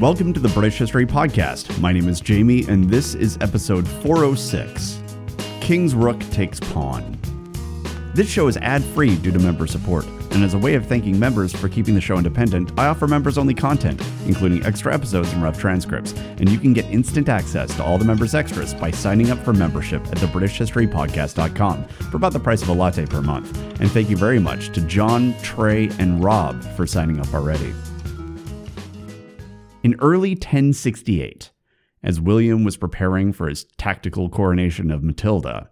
Welcome to the British History Podcast. My name is Jamie, and this is episode 406 King's Rook Takes Pawn. This show is ad free due to member support, and as a way of thanking members for keeping the show independent, I offer members only content, including extra episodes and rough transcripts, and you can get instant access to all the members' extras by signing up for membership at thebritishhistorypodcast.com for about the price of a latte per month. And thank you very much to John, Trey, and Rob for signing up already. In early 1068, as William was preparing for his tactical coronation of Matilda,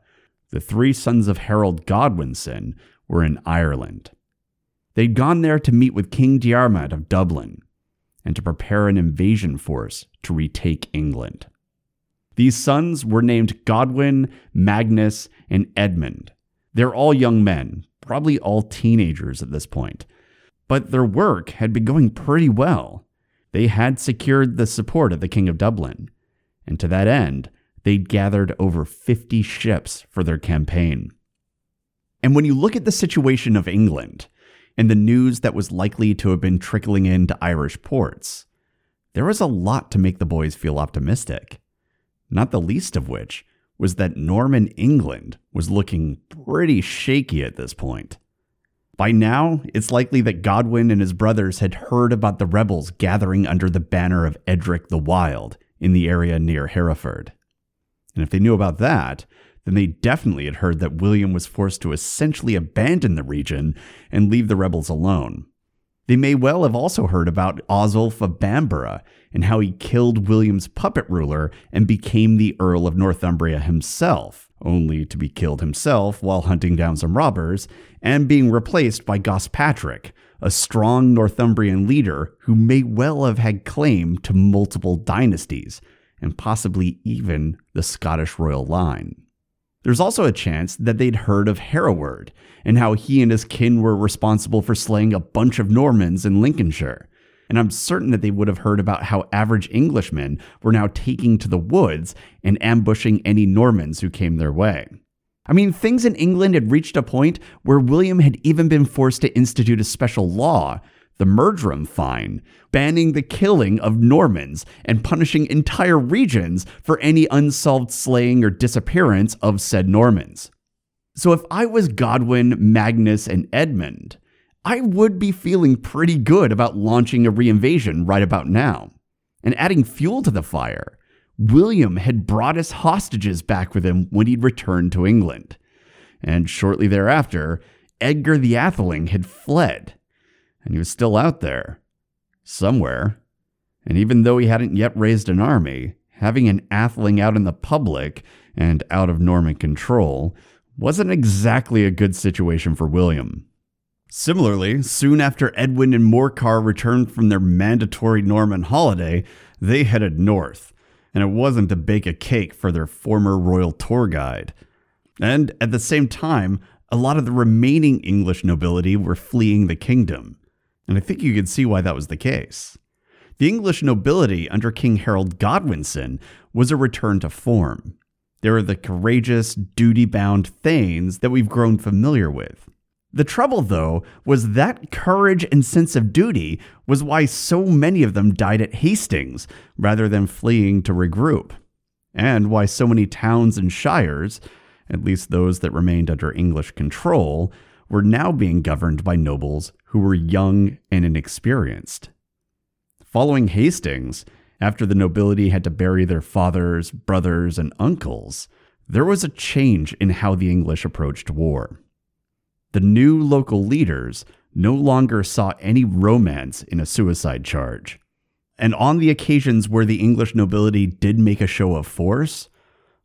the three sons of Harold Godwinson were in Ireland. They'd gone there to meet with King Diarmad of Dublin and to prepare an invasion force to retake England. These sons were named Godwin, Magnus, and Edmund. They're all young men, probably all teenagers at this point. But their work had been going pretty well they had secured the support of the King of Dublin, and to that end, they'd gathered over 50 ships for their campaign. And when you look at the situation of England and the news that was likely to have been trickling into Irish ports, there was a lot to make the boys feel optimistic. Not the least of which was that Norman England was looking pretty shaky at this point. By now, it's likely that Godwin and his brothers had heard about the rebels gathering under the banner of Edric the Wild in the area near Hereford. And if they knew about that, then they definitely had heard that William was forced to essentially abandon the region and leave the rebels alone. They may well have also heard about Oswulf of Bamborough and how he killed William's puppet ruler and became the Earl of Northumbria himself only to be killed himself while hunting down some robbers, and being replaced by Gospatric, a strong Northumbrian leader who may well have had claim to multiple dynasties, and possibly even the Scottish royal line. There's also a chance that they'd heard of Hereward and how he and his kin were responsible for slaying a bunch of Normans in Lincolnshire, and I'm certain that they would have heard about how average Englishmen were now taking to the woods and ambushing any Normans who came their way. I mean, things in England had reached a point where William had even been forced to institute a special law, the Murdrum Fine, banning the killing of Normans and punishing entire regions for any unsolved slaying or disappearance of said Normans. So if I was Godwin, Magnus, and Edmund, I would be feeling pretty good about launching a reinvasion right about now. And adding fuel to the fire, William had brought his hostages back with him when he'd returned to England. And shortly thereafter, Edgar the Atheling had fled. And he was still out there. Somewhere. And even though he hadn't yet raised an army, having an Atheling out in the public and out of Norman control wasn't exactly a good situation for William. Similarly, soon after Edwin and Morcar returned from their mandatory Norman holiday, they headed north, and it wasn't to bake a cake for their former royal tour guide. And at the same time, a lot of the remaining English nobility were fleeing the kingdom, and I think you can see why that was the case. The English nobility under King Harold Godwinson was a return to form. They were the courageous, duty bound thanes that we've grown familiar with. The trouble, though, was that courage and sense of duty was why so many of them died at Hastings rather than fleeing to regroup, and why so many towns and shires, at least those that remained under English control, were now being governed by nobles who were young and inexperienced. Following Hastings, after the nobility had to bury their fathers, brothers, and uncles, there was a change in how the English approached war. The new local leaders no longer saw any romance in a suicide charge. And on the occasions where the English nobility did make a show of force,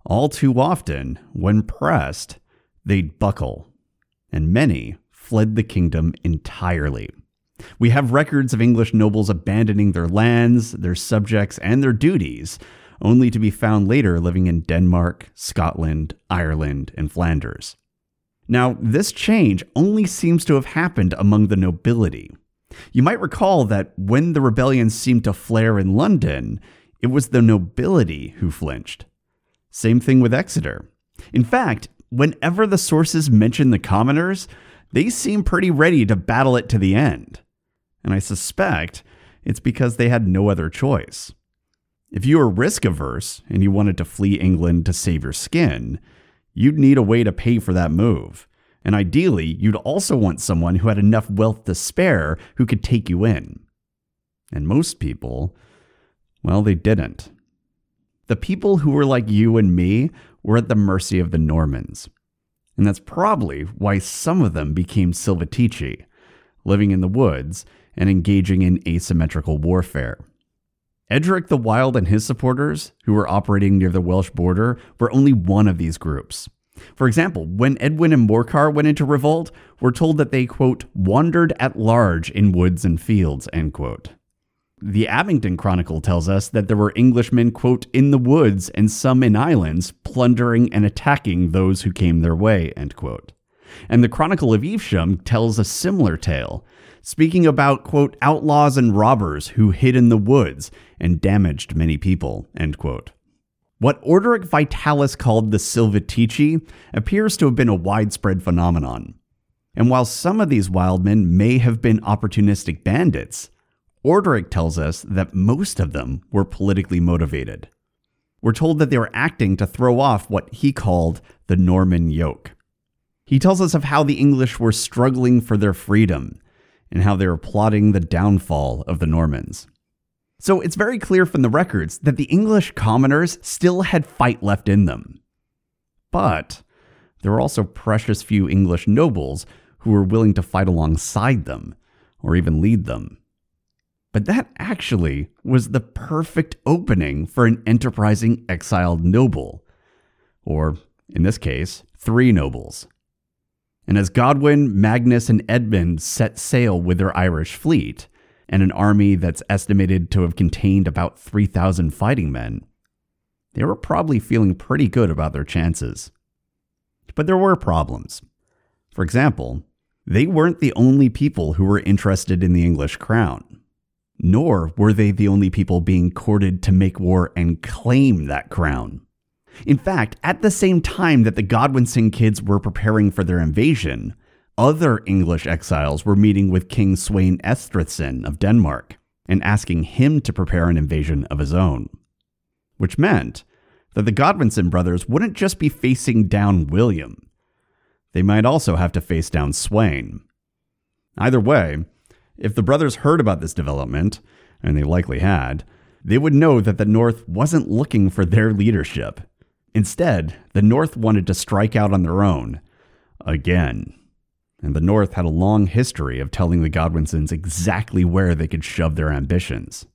all too often, when pressed, they'd buckle. And many fled the kingdom entirely. We have records of English nobles abandoning their lands, their subjects, and their duties, only to be found later living in Denmark, Scotland, Ireland, and Flanders. Now, this change only seems to have happened among the nobility. You might recall that when the rebellion seemed to flare in London, it was the nobility who flinched. Same thing with Exeter. In fact, whenever the sources mention the commoners, they seem pretty ready to battle it to the end. And I suspect it's because they had no other choice. If you were risk averse and you wanted to flee England to save your skin, you'd need a way to pay for that move. And ideally, you'd also want someone who had enough wealth to spare who could take you in. And most people, well, they didn't. The people who were like you and me were at the mercy of the Normans. And that's probably why some of them became Silvatici, living in the woods and engaging in asymmetrical warfare. Edric the Wild and his supporters, who were operating near the Welsh border, were only one of these groups. For example, when Edwin and Morcar went into revolt, we're told that they, quote, wandered at large in woods and fields, end quote. The Abingdon Chronicle tells us that there were Englishmen, quote, in the woods and some in islands, plundering and attacking those who came their way, end quote. And the Chronicle of Evesham tells a similar tale, speaking about, quote, outlaws and robbers who hid in the woods and damaged many people, end quote. What Orderic Vitalis called the Silvatici appears to have been a widespread phenomenon. And while some of these wildmen may have been opportunistic bandits, Orderic tells us that most of them were politically motivated. We're told that they were acting to throw off what he called the Norman yoke. He tells us of how the English were struggling for their freedom and how they were plotting the downfall of the Normans. So it's very clear from the records that the English commoners still had fight left in them. But there were also precious few English nobles who were willing to fight alongside them or even lead them. But that actually was the perfect opening for an enterprising exiled noble, or in this case, three nobles. And as Godwin, Magnus, and Edmund set sail with their Irish fleet, and an army that's estimated to have contained about 3,000 fighting men, they were probably feeling pretty good about their chances. But there were problems. For example, they weren't the only people who were interested in the English crown, nor were they the only people being courted to make war and claim that crown. In fact, at the same time that the Godwinson kids were preparing for their invasion, other English exiles were meeting with King Sweyn Estrithson of Denmark and asking him to prepare an invasion of his own. Which meant that the Godwinson brothers wouldn't just be facing down William, they might also have to face down Sweyn. Either way, if the brothers heard about this development, and they likely had, they would know that the North wasn't looking for their leadership. Instead, the North wanted to strike out on their own. Again and the North had a long history of telling the Godwinsons exactly where they could shove their ambitions.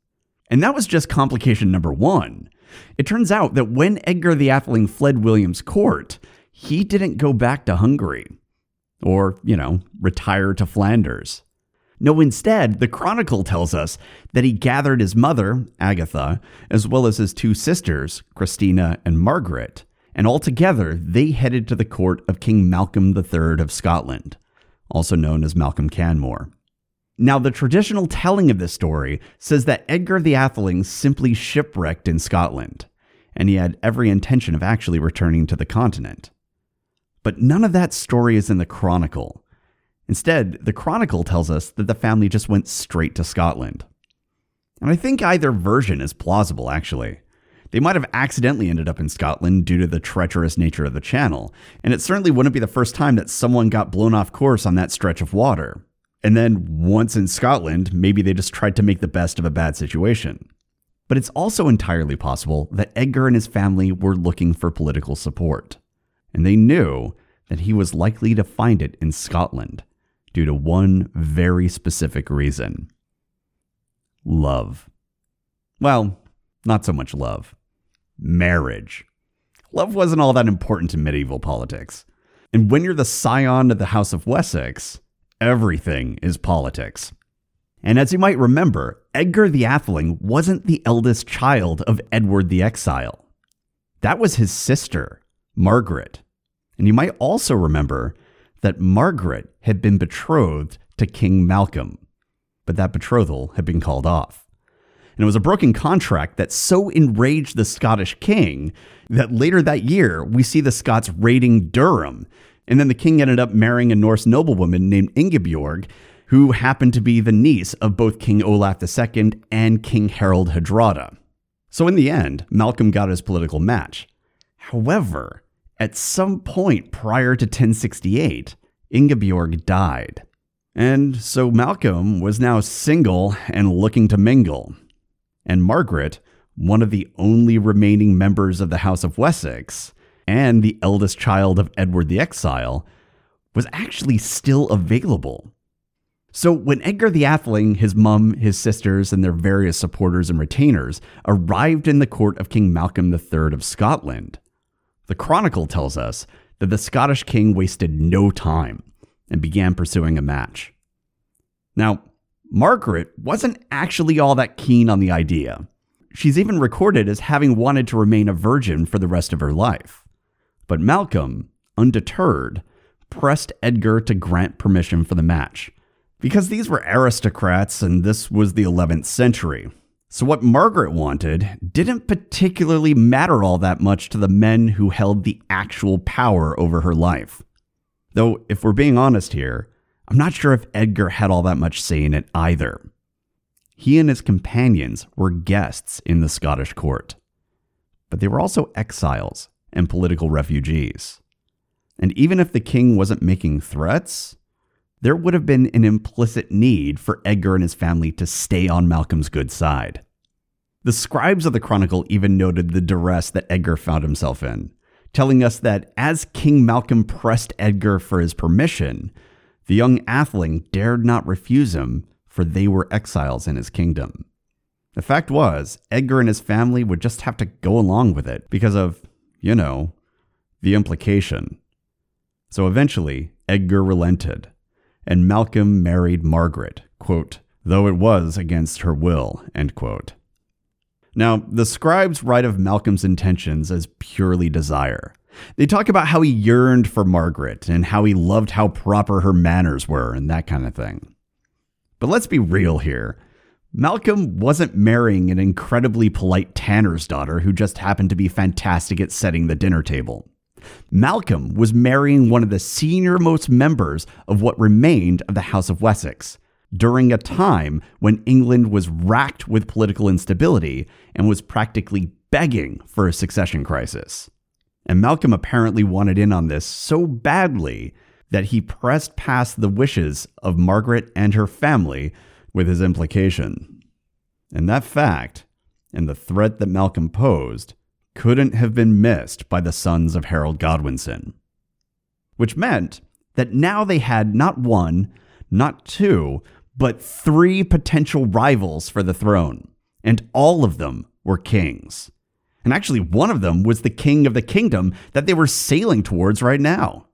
And that was just complication number one. It turns out that when Edgar the Atheling fled William's court, he didn't go back to Hungary or, you know, retire to Flanders. No, instead, the Chronicle tells us that he gathered his mother, Agatha, as well as his two sisters, Christina and Margaret, and altogether they headed to the court of King Malcolm III of Scotland also known as Malcolm Canmore. Now, the traditional telling of this story says that Edgar the Atheling simply shipwrecked in Scotland, and he had every intention of actually returning to the continent. But none of that story is in the Chronicle. Instead, the Chronicle tells us that the family just went straight to Scotland. And I think either version is plausible, actually. They might have accidentally ended up in Scotland due to the treacherous nature of the channel, and it certainly wouldn't be the first time that someone got blown off course on that stretch of water. And then, once in Scotland, maybe they just tried to make the best of a bad situation. But it's also entirely possible that Edgar and his family were looking for political support. And they knew that he was likely to find it in Scotland due to one very specific reason love. Well, not so much love marriage. Love wasn't all that important in medieval politics. And when you're the scion of the House of Wessex, everything is politics. And as you might remember, Edgar the Atheling wasn't the eldest child of Edward the Exile. That was his sister, Margaret. And you might also remember that Margaret had been betrothed to King Malcolm, but that betrothal had been called off. And it was a broken contract that so enraged the Scottish king that later that year we see the Scots raiding Durham. And then the king ended up marrying a Norse noblewoman named Ingebjorg. who happened to be the niece of both King Olaf II and King Harald Hardrada. So, in the end, Malcolm got his political match. However, at some point prior to 1068, Ingebjorg died. And so Malcolm was now single and looking to mingle. And Margaret, one of the only remaining members of the House of Wessex, and the eldest child of Edward the Exile, was actually still available. So when Edgar the Atheling, his mum, his sisters, and their various supporters and retainers arrived in the court of King Malcolm III of Scotland, the Chronicle tells us that the Scottish king wasted no time and began pursuing a match. Now, Margaret wasn't actually all that keen on the idea. She's even recorded as having wanted to remain a virgin for the rest of her life. But Malcolm, undeterred, pressed Edgar to grant permission for the match. Because these were aristocrats and this was the 11th century. So, what Margaret wanted didn't particularly matter all that much to the men who held the actual power over her life. Though, if we're being honest here, I'm not sure if Edgar had all that much say in it either. He and his companions were guests in the Scottish court, but they were also exiles and political refugees. And even if the king wasn't making threats, there would have been an implicit need for Edgar and his family to stay on Malcolm's good side. The scribes of the Chronicle even noted the duress that Edgar found himself in, telling us that as King Malcolm pressed Edgar for his permission, the young Atheling dared not refuse him, for they were exiles in his kingdom. The fact was, Edgar and his family would just have to go along with it because of, you know, the implication. So eventually, Edgar relented and Malcolm married Margaret, quote, though it was against her will, end quote. Now, the scribes write of Malcolm's intentions as purely desire. They talk about how he yearned for Margaret and how he loved how proper her manners were and that kind of thing. But let's be real here. Malcolm wasn't marrying an incredibly polite tanner's daughter who just happened to be fantastic at setting the dinner table. Malcolm was marrying one of the senior most members of what remained of the House of Wessex during a time when England was racked with political instability and was practically begging for a succession crisis. And Malcolm apparently wanted in on this so badly that he pressed past the wishes of Margaret and her family with his implication. And that fact, and the threat that Malcolm posed, couldn't have been missed by the sons of Harold Godwinson. Which meant that now they had not one, not two, but three potential rivals for the throne, and all of them were kings. And actually, one of them was the king of the kingdom that they were sailing towards right now.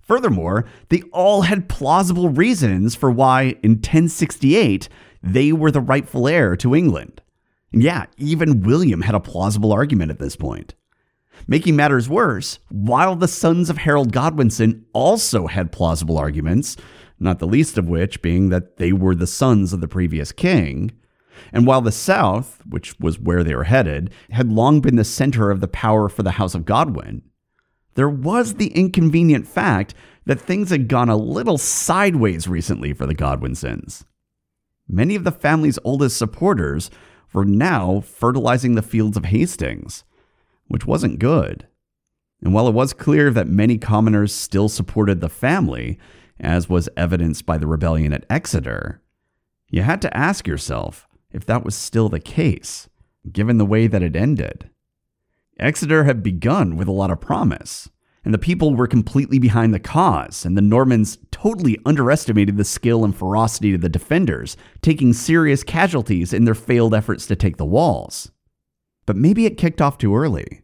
Furthermore, they all had plausible reasons for why, in 1068, they were the rightful heir to England. Yeah, even William had a plausible argument at this point. Making matters worse, while the sons of Harold Godwinson also had plausible arguments, not the least of which being that they were the sons of the previous king, and while the South, which was where they were headed, had long been the center of the power for the House of Godwin, there was the inconvenient fact that things had gone a little sideways recently for the Godwinsons. Many of the family's oldest supporters were now fertilizing the fields of Hastings, which wasn't good. And while it was clear that many commoners still supported the family, as was evidenced by the rebellion at Exeter, you had to ask yourself if that was still the case, given the way that it ended. Exeter had begun with a lot of promise and the people were completely behind the cause, and the Normans totally underestimated the skill and ferocity of the defenders, taking serious casualties in their failed efforts to take the walls. But maybe it kicked off too early.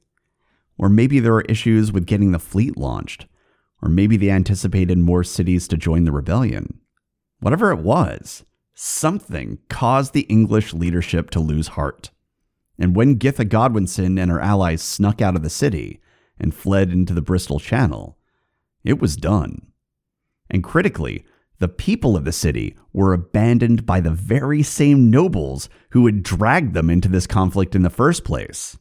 Or maybe there were issues with getting the fleet launched. Or maybe they anticipated more cities to join the rebellion. Whatever it was, something caused the English leadership to lose heart. And when Githa Godwinson and her allies snuck out of the city, and fled into the Bristol Channel, it was done. And critically, the people of the city were abandoned by the very same nobles who had dragged them into this conflict in the first place.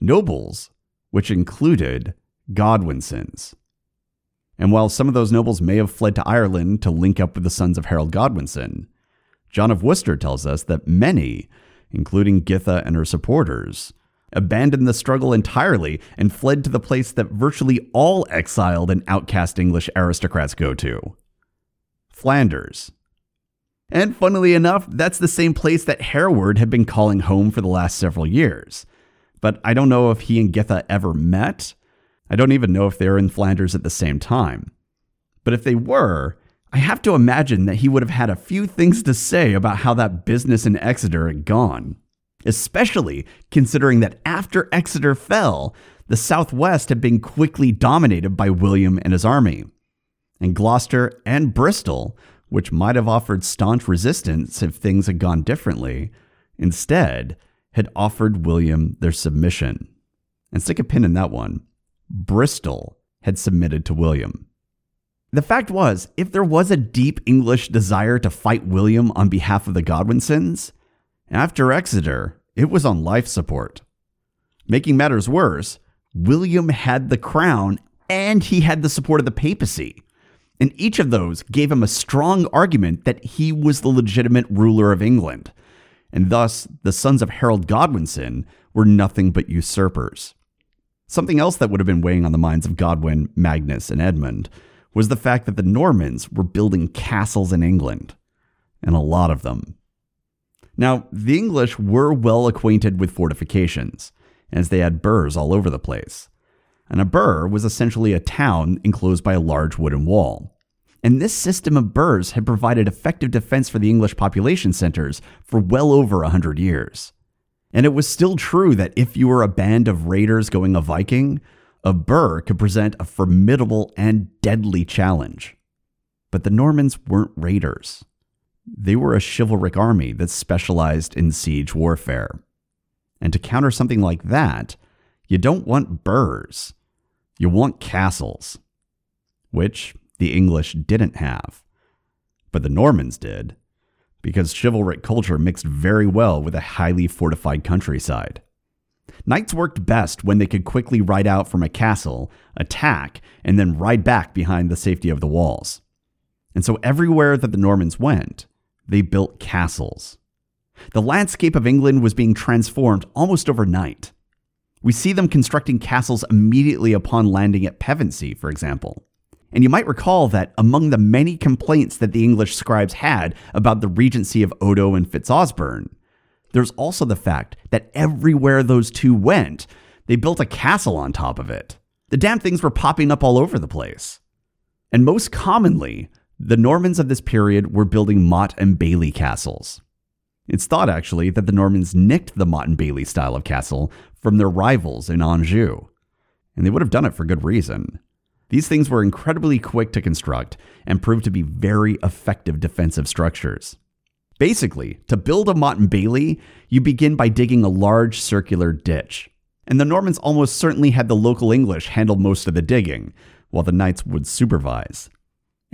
Nobles, which included Godwinsons. And while some of those nobles may have fled to Ireland to link up with the sons of Harold Godwinson, John of Worcester tells us that many, including Githa and her supporters, abandoned the struggle entirely and fled to the place that virtually all exiled and outcast English aristocrats go to Flanders. And funnily enough, that's the same place that Hereward had been calling home for the last several years. But I don't know if he and Githa ever met. I don't even know if they were in Flanders at the same time. But if they were, I have to imagine that he would have had a few things to say about how that business in Exeter had gone. Especially considering that after Exeter fell, the Southwest had been quickly dominated by William and his army. And Gloucester and Bristol which might have offered staunch resistance if things had gone differently, instead had offered William their submission. And stick a pin in that one. Bristol had submitted to William. The fact was, if there was a deep English desire to fight William on behalf of the Godwinsons, after Exeter, it was on life support. Making matters worse, William had the crown and he had the support of the papacy and each of those gave him a strong argument that he was the legitimate ruler of England, and thus the sons of Harold Godwinson were nothing but usurpers. Something else that would have been weighing on the minds of Godwin, Magnus, and Edmund was the fact that the Normans were building castles in England, and a lot of them. Now, the English were well acquainted with fortifications, as they had burhs all over the place and a burh was essentially a town enclosed by a large wooden wall. And this system of burhs had provided effective defense for the English population centers for well over a hundred years. And it was still true that if you were a band of raiders going a Viking, a burh could present a formidable and deadly challenge. But the Normans weren't raiders. They were a chivalric army that specialized in siege warfare. And to counter something like that, you don't want burhs. You want castles, which the English didn't have. But the Normans did, because chivalric culture mixed very well with a highly fortified countryside. Knights worked best when they could quickly ride out from a castle, attack, and then ride back behind the safety of the walls. And so everywhere that the Normans went, they built castles. The landscape of England was being transformed almost overnight. We see them constructing castles immediately upon landing at Pevensey, for example. And you might recall that among the many complaints that the English scribes had about the regency of Odo and Fitzosbern, there's also the fact that everywhere those two went, they built a castle on top of it. The damn things were popping up all over the place. And most commonly, the Normans of this period were building motte and bailey castles. It's thought, actually, that the Normans nicked the motte and bailey style of castle from their rivals in Anjou. And they would have done it for good reason. These things were incredibly quick to construct and proved to be very effective defensive structures. Basically, to build a motte and bailey, you begin by digging a large circular ditch. And the Normans almost certainly had the local English handle most of the digging, while the knights would supervise.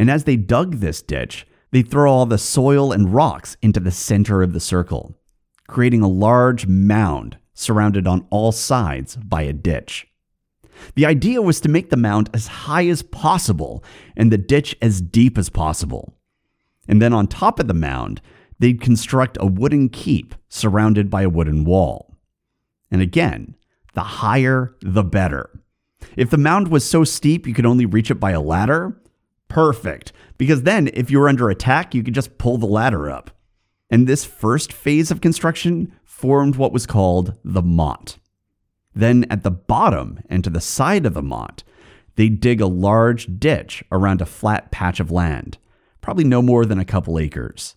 And as they dug this ditch, they throw all the soil and rocks into the center of the circle, creating a large mound surrounded on all sides by a ditch. The idea was to make the mound as high as possible and the ditch as deep as possible. And then on top of the mound, they'd construct a wooden keep surrounded by a wooden wall. And again, the higher, the better. If the mound was so steep you could only reach it by a ladder, perfect, because then if you were under attack, you could just pull the ladder up. And this first phase of construction formed what was called the motte. Then at the bottom and to the side of the motte, they'd dig a large ditch around a flat patch of land, probably no more than a couple acres.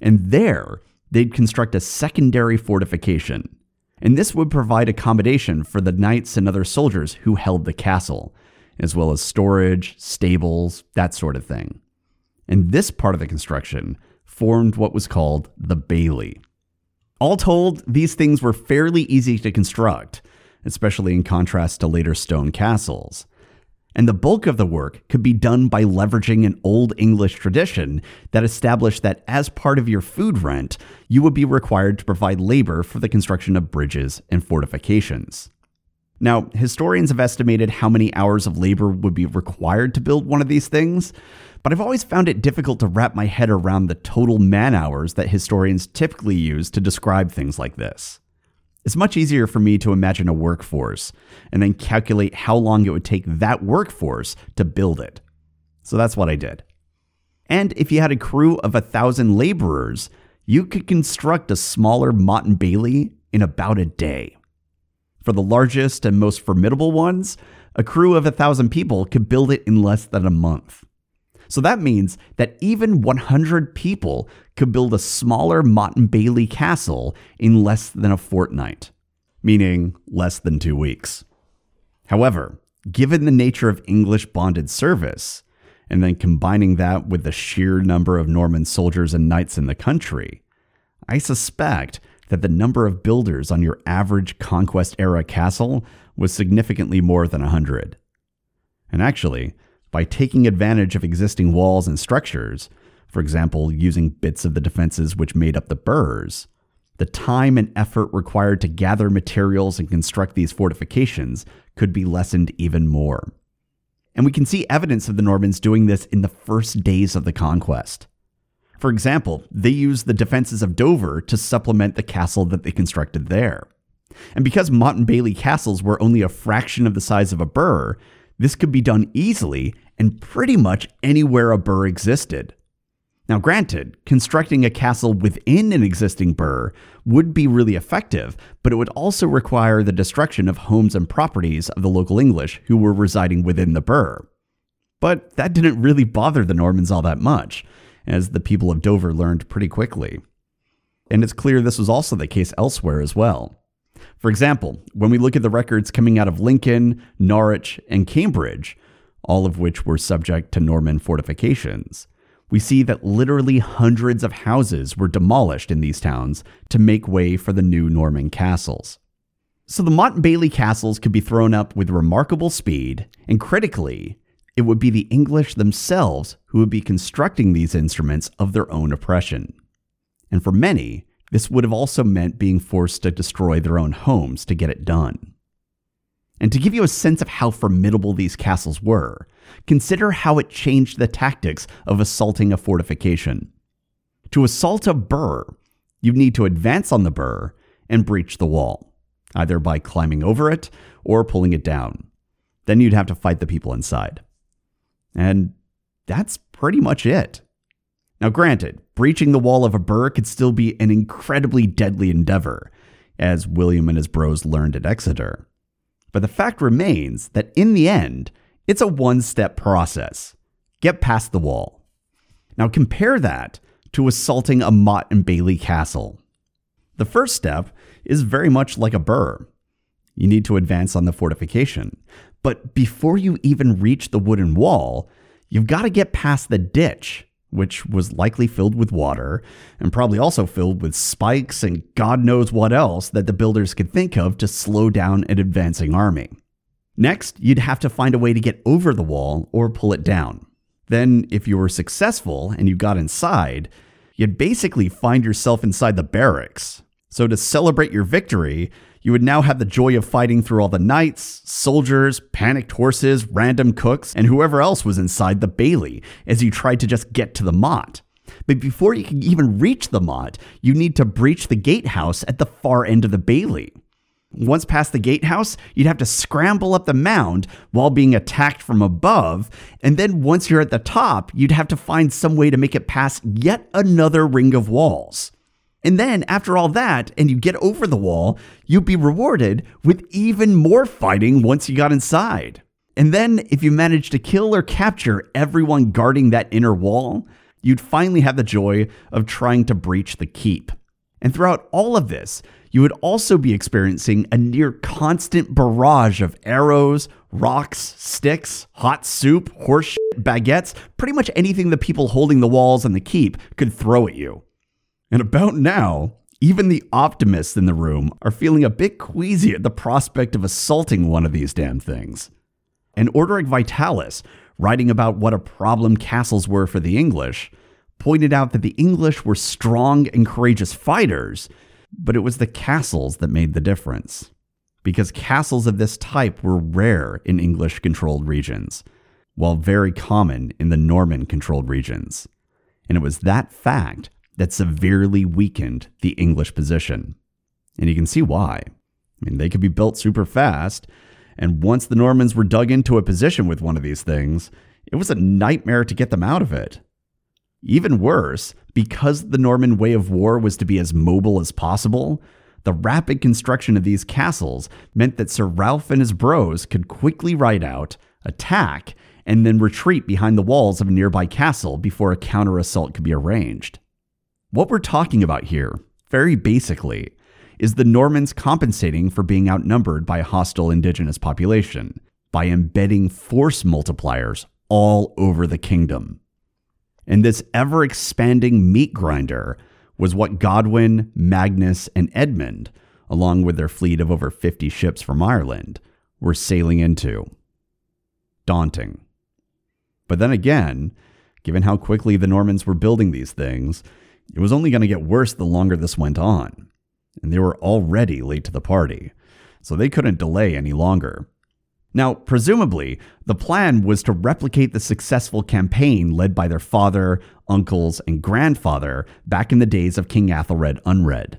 And there, they'd construct a secondary fortification. And this would provide accommodation for the knights and other soldiers who held the castle, as well as storage, stables, that sort of thing. And this part of the construction formed what was called the bailey. All told, these things were fairly easy to construct, especially in contrast to later stone castles. And the bulk of the work could be done by leveraging an Old English tradition that established that as part of your food rent, you would be required to provide labor for the construction of bridges and fortifications. Now, historians have estimated how many hours of labor would be required to build one of these things, but I've always found it difficult to wrap my head around the total man hours that historians typically use to describe things like this. It's much easier for me to imagine a workforce and then calculate how long it would take that workforce to build it. So that's what I did. And if you had a crew of a thousand laborers, you could construct a smaller Motte and Bailey in about a day. For the largest and most formidable ones, a crew of a thousand people could build it in less than a month. So that means that even 100 people could build a smaller Motte and Bailey castle in less than a fortnight, meaning less than two weeks. However, given the nature of English bonded service, and then combining that with the sheer number of Norman soldiers and knights in the country, I suspect that the number of builders on your average conquest era castle was significantly more than 100. And actually, by taking advantage of existing walls and structures, for example, using bits of the defenses which made up the burhs, the time and effort required to gather materials and construct these fortifications could be lessened even more. And we can see evidence of the Normans doing this in the first days of the conquest. For example, they used the defenses of Dover to supplement the castle that they constructed there. And because Motte and Bailey castles were only a fraction of the size of a burh, this could be done easily and pretty much anywhere a burh existed. Now, granted, constructing a castle within an existing burh would be really effective, but it would also require the destruction of homes and properties of the local English who were residing within the burh. But that didn't really bother the Normans all that much, as the people of Dover learned pretty quickly. And it's clear this was also the case elsewhere as well. For example, when we look at the records coming out of Lincoln, Norwich, and Cambridge, all of which were subject to Norman fortifications, we see that literally hundreds of houses were demolished in these towns to make way for the new Norman castles. So the and Bailey castles could be thrown up with remarkable speed, and critically, it would be the English themselves who would be constructing these instruments of their own oppression. And for many, this would have also meant being forced to destroy their own homes to get it done. And to give you a sense of how formidable these castles were, consider how it changed the tactics of assaulting a fortification. To assault a burh, you'd need to advance on the burh and breach the wall, either by climbing over it or pulling it down. Then you'd have to fight the people inside. And that's pretty much it. Now, granted, breaching the wall of a burh could still be an incredibly deadly endeavor, as William and his bros learned at Exeter. But the fact remains that in the end, it's a one step process. Get past the wall. Now compare that to assaulting a Motte and Bailey castle. The first step is very much like a burh. You need to advance on the fortification. But before you even reach the wooden wall, you've got to get past the ditch which was likely filled with water and probably also filled with spikes and God knows what else that the builders could think of to slow down an advancing army. Next, you'd have to find a way to get over the wall or pull it down. Then, if you were successful and you got inside, you'd basically find yourself inside the barracks. So, to celebrate your victory, you would now have the joy of fighting through all the knights, soldiers, panicked horses, random cooks, and whoever else was inside the bailey as you tried to just get to the motte. But before you can even reach the motte, you need to breach the gatehouse at the far end of the bailey. Once past the gatehouse, you'd have to scramble up the mound while being attacked from above. And then once you're at the top, you'd have to find some way to make it past yet another ring of walls. And then, after all that, and you get over the wall, you'd be rewarded with even more fighting once you got inside. And then, if you managed to kill or capture everyone guarding that inner wall, you'd finally have the joy of trying to breach the keep. And throughout all of this, you would also be experiencing a near constant barrage of arrows, rocks, sticks, hot soup, horse shit, baguettes, pretty much anything the people holding the walls and the keep could throw at you. And about now, even the optimists in the room are feeling a bit queasy at the prospect of assaulting one of these damn things. And Orderic Vitalis, writing about what a problem castles were for the English, pointed out that the English were strong and courageous fighters, but it was the castles that made the difference. because castles of this type were rare in English controlled regions, while very common in the Norman controlled regions. And it was that fact that severely weakened the English position. And you can see why. I mean, they could be built super fast, and once the Normans were dug into a position with one of these things, it was a nightmare to get them out of it. Even worse, because the Norman way of war was to be as mobile as possible, the rapid construction of these castles meant that Sir Ralph and his bros could quickly ride out, attack, and then retreat behind the walls of a nearby castle before a counter assault could be arranged. What we're talking about here, very basically, is the Normans compensating for being outnumbered by a hostile indigenous population by embedding force multipliers all over the kingdom. And this ever expanding meat grinder was what Godwin, Magnus, and Edmund, along with their fleet of over 50 ships from Ireland, were sailing into. Daunting. But then again, given how quickly the Normans were building these things, it was only going to get worse the longer this went on. And they were already late to the party, so they couldn't delay any longer. Now, presumably, the plan was to replicate the successful campaign led by their father, uncles, and grandfather back in the days of King Athelred Unred.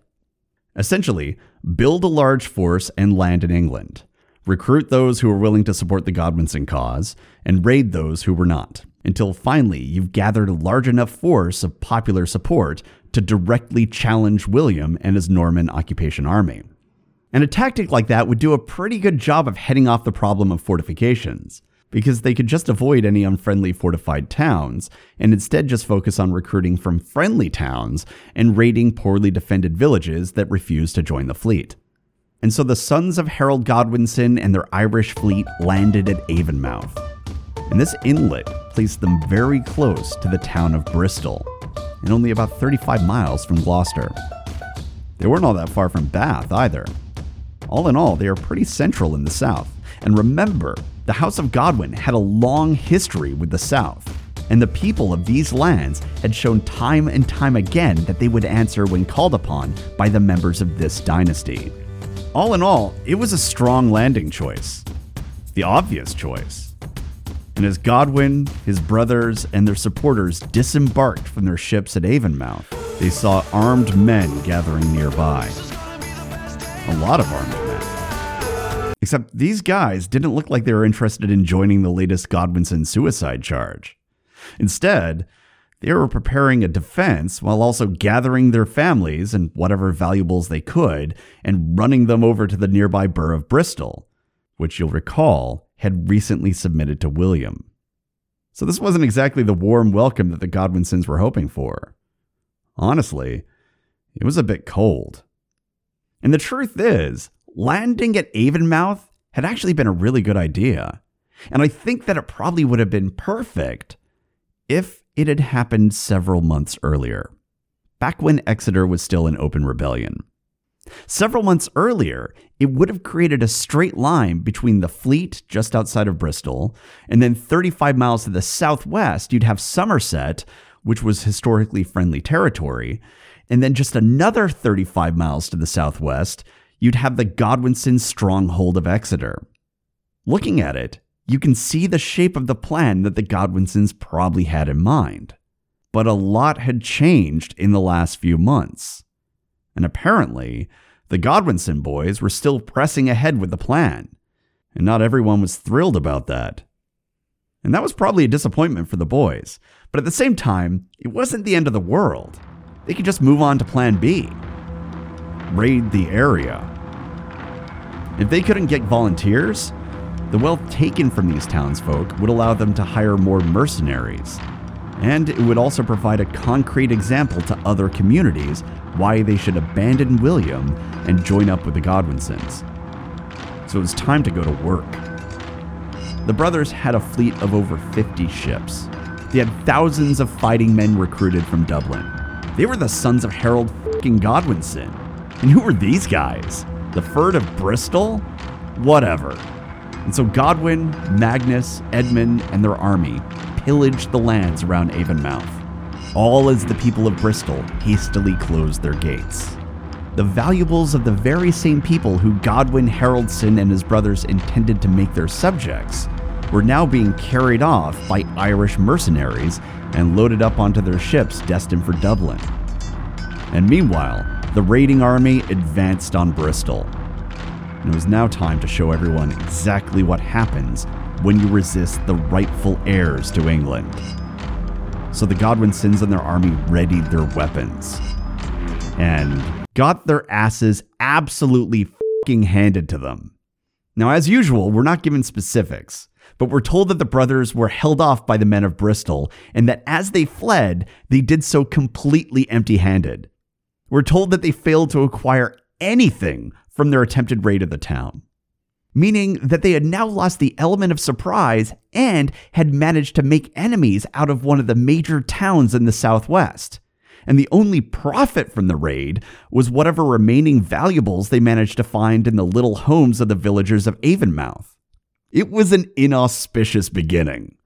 Essentially, build a large force and land in England, recruit those who were willing to support the Godwinson cause, and raid those who were not, until finally you've gathered a large enough force of popular support to directly challenge William and his Norman occupation army. And a tactic like that would do a pretty good job of heading off the problem of fortifications, because they could just avoid any unfriendly fortified towns and instead just focus on recruiting from friendly towns and raiding poorly defended villages that refuse to join the fleet. And so the sons of Harold Godwinson and their Irish fleet landed at Avonmouth. And this inlet placed them very close to the town of Bristol, and only about 35 miles from Gloucester. They weren't all that far from Bath either. All in all, they are pretty central in the South. And remember, the House of Godwin had a long history with the South, and the people of these lands had shown time and time again that they would answer when called upon by the members of this dynasty. All in all, it was a strong landing choice. The obvious choice. And as Godwin, his brothers, and their supporters disembarked from their ships at Avonmouth, they saw armed men gathering nearby a lot of armed men. Except these guys didn't look like they were interested in joining the latest Godwinson suicide charge. Instead, they were preparing a defense while also gathering their families and whatever valuables they could and running them over to the nearby burh of Bristol, which you'll recall had recently submitted to William. So this wasn't exactly the warm welcome that the Godwinsons were hoping for. Honestly, it was a bit cold. And the truth is, landing at Avonmouth had actually been a really good idea. And I think that it probably would have been perfect if it had happened several months earlier, back when Exeter was still in open rebellion. Several months earlier, it would have created a straight line between the fleet just outside of Bristol, and then 35 miles to the southwest, you'd have Somerset, which was historically friendly territory, and then just another 35 miles to the southwest, you'd have the Godwinson stronghold of Exeter. Looking at it, you can see the shape of the plan that the Godwinsons probably had in mind. But a lot had changed in the last few months. And apparently, the Godwinson boys were still pressing ahead with the plan, and not everyone was thrilled about that. And that was probably a disappointment for the boys, but at the same time, it wasn't the end of the world they could just move on to plan B raid the area. If they couldn't get volunteers, the wealth taken from these townsfolk would allow them to hire more mercenaries. And it would also provide a concrete example to other communities why they should abandon William and join up with the Godwinsons. So it was time to go to work. The brothers had a fleet of over 50 ships. They had thousands of fighting men recruited from Dublin. They were the sons of Harold fucking Godwinson. And who were these guys? The Fyrd of Bristol? Whatever. And so Godwin, Magnus, Edmund, and their army pillaged the lands around Avonmouth, all as the people of Bristol hastily closed their gates. the valuables of the very same people who Godwin Haroldson and his brothers intended to make their subjects were now being carried off by Irish mercenaries and loaded up onto their ships destined for Dublin. And meanwhile, the raiding army advanced on Bristol. It was now time to show everyone exactly what happens when you resist the rightful heirs to England. So the Godwinsons and their army readied their weapons and got their asses absolutely fucking handed to them. Now, as usual, we're not given specifics, but we're told that the brothers were held off by the men of Bristol and that as they fled, they did so completely empty handed. We're told that they failed to acquire anything from their attempted raid of the town, meaning that they had now lost the element of surprise and had managed to make enemies out of one of the major towns in the southwest. And the only profit from the raid was whatever remaining valuables they managed to find in the little homes of the villagers of Avonmouth. It was an inauspicious beginning.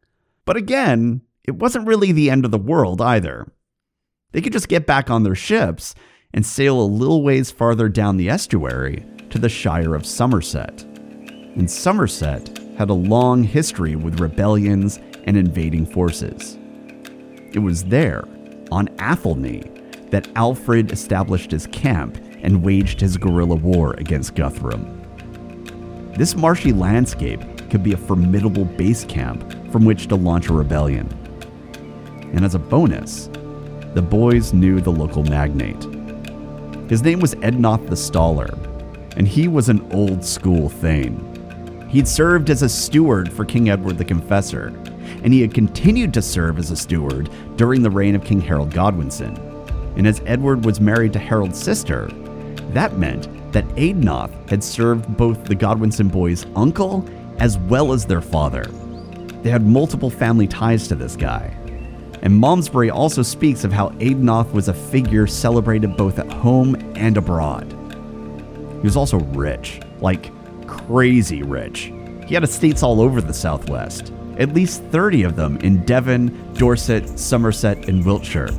But again, it wasn't really the end of the world either. They could just get back on their ships and sail a little ways farther down the estuary to the Shire of Somerset. And Somerset had a long history with rebellions and invading forces. It was there, on Athelney, that Alfred established his camp and waged his guerrilla war against Guthrum. This marshy landscape could be a formidable base camp from which to launch a rebellion. And as a bonus, the boys knew the local magnate. His name was Eadnoth the Staller, and he was an old school Thane. He'd served as a steward for King Edward the Confessor, and he had continued to serve as a steward during the reign of King Harold Godwinson. And as Edward was married to Harold's sister, that meant that Eadnoth had served both the Godwinson boys' uncle as well as their father. They had multiple family ties to this guy. And Malmesbury also speaks of how Eadnoth was a figure celebrated both at home and abroad. He was also rich, like crazy rich. He had estates all over the Southwest, at least 30 of them in Devon, Dorset, Somerset, and Wiltshire.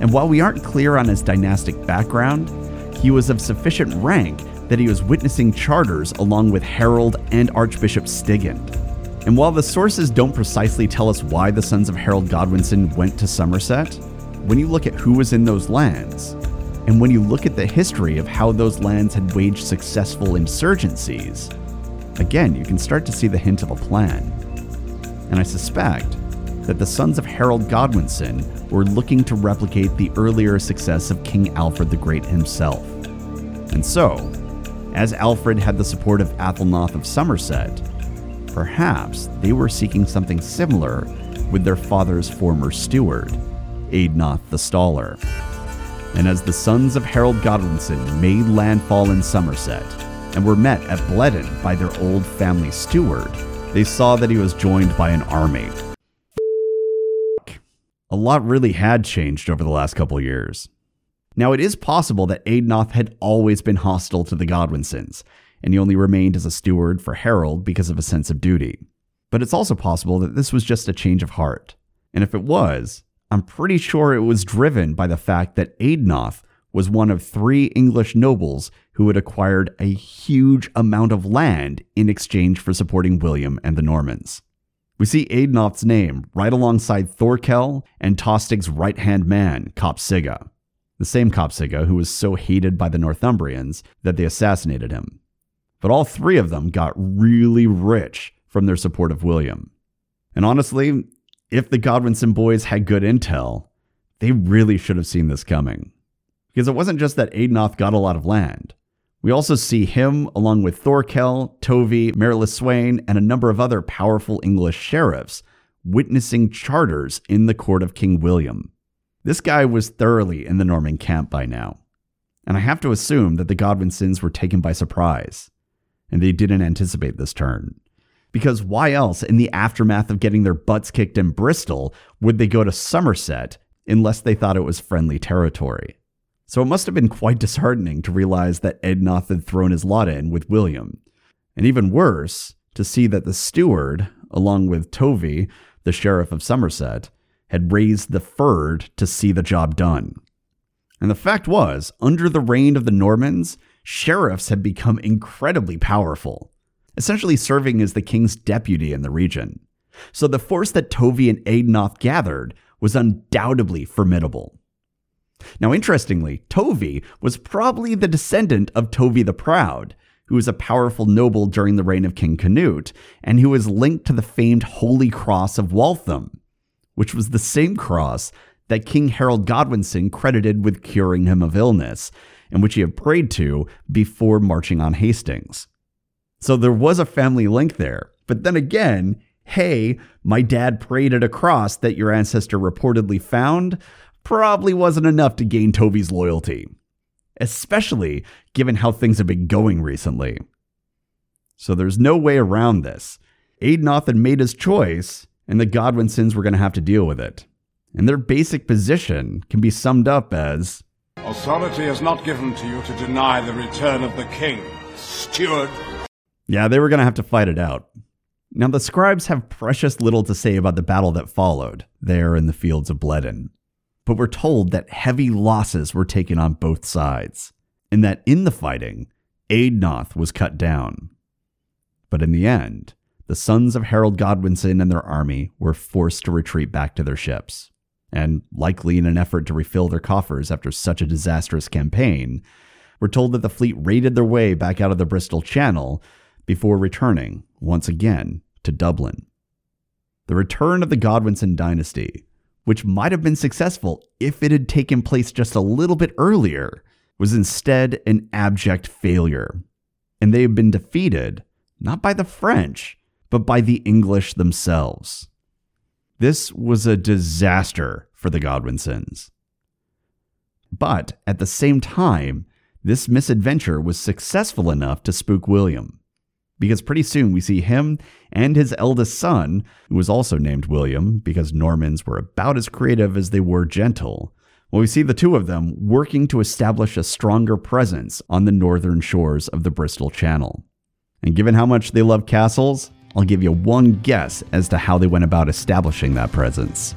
And while we aren't clear on his dynastic background, he was of sufficient rank that he was witnessing charters along with Harold and Archbishop Stigand. And while the sources don't precisely tell us why the sons of Harold Godwinson went to Somerset, when you look at who was in those lands, and when you look at the history of how those lands had waged successful insurgencies, again, you can start to see the hint of a plan. And I suspect that the sons of Harold Godwinson were looking to replicate the earlier success of King Alfred the Great himself. And so, as Alfred had the support of Athelnoth of Somerset, Perhaps they were seeking something similar with their father's former steward, Eadnoth the Staller. And as the sons of Harold Godwinson made landfall in Somerset and were met at Bleadon by their old family steward, they saw that he was joined by an army. A lot really had changed over the last couple years. Now, it is possible that Eadnoth had always been hostile to the Godwinsons, and he only remained as a steward for Harold because of a sense of duty. But it's also possible that this was just a change of heart. And if it was, I'm pretty sure it was driven by the fact that Eadnoth was one of three English nobles who had acquired a huge amount of land in exchange for supporting William and the Normans. We see Eadnoth's name right alongside Thorkel and Tostig's right hand man, Copsiga, the same Copsiga who was so hated by the Northumbrians that they assassinated him. But all three of them got really rich from their support of William. And honestly, if the Godwinson boys had good intel, they really should have seen this coming. Because it wasn't just that Eadnoth got a lot of land. We also see him, along with Thorkel, Tovi, Marilys Swain, and a number of other powerful English sheriffs, witnessing charters in the court of King William. This guy was thoroughly in the Norman camp by now. And I have to assume that the Godwinsons were taken by surprise and they didn't anticipate this turn. Because why else, in the aftermath of getting their butts kicked in Bristol, would they go to Somerset unless they thought it was friendly territory? So it must have been quite disheartening to realize that Eadnoth had thrown his lot in with William. And even worse, to see that the steward, along with Tovi, the sheriff of Somerset, had raised the fyrd to see the job done. And the fact was, under the reign of the Normans, sheriffs had become incredibly powerful, essentially serving as the king's deputy in the region. So the force that Tovi and Eadnoth gathered was undoubtedly formidable. Now, interestingly, Tovi was probably the descendant of Tovi the Proud, who was a powerful noble during the reign of King Canute, and who was linked to the famed Holy Cross of Waltham, which was the same cross that King Harold Godwinson credited with curing him of illness, and which he had prayed to before marching on Hastings. So there was a family link there. But then again, hey, my dad prayed at a cross that your ancestor reportedly found, probably wasn't enough to gain Tovi's loyalty, especially given how things have been going recently. So there's no way around this. Eadnoth had made his choice, and the Godwinsons were going to have to deal with it. And their basic position can be summed up as Authority is not given to you to deny the return of the king, steward. Yeah, they were going to have to fight it out. Now, the scribes have precious little to say about the battle that followed there in the fields of Bleadon, but we're told that heavy losses were taken on both sides, and that in the fighting, Eadnoth was cut down. But in the end, the sons of Harold Godwinson and their army were forced to retreat back to their ships. And likely in an effort to refill their coffers after such a disastrous campaign, we're told that the fleet raided their way back out of the Bristol Channel before returning, once again, to Dublin. The return of the Godwinson dynasty, which might have been successful if it had taken place just a little bit earlier, was instead an abject failure. And they have been defeated, not by the French, but by the English themselves. This was a disaster for the Godwinsons. But at the same time, this misadventure was successful enough to spook William because pretty soon we see him and his eldest son, who was also named William because Normans were about as creative as they were gentle. Well, we see the two of them working to establish a stronger presence on the northern shores of the Bristol Channel. And given how much they love castles, I'll give you one guess as to how they went about establishing that presence,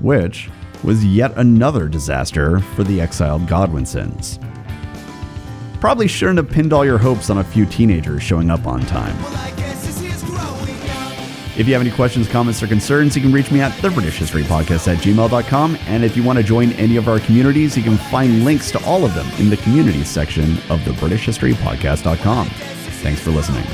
which was yet another disaster for the exiled Godwinsons. Probably shouldn't have pinned all your hopes on a few teenagers showing up on time. If you have any questions, comments, or concerns, you can reach me at the British History Podcast at gmail.com. And if you want to join any of our communities, you can find links to all of them in the communities section of the British History Podcast.com. Thanks for listening.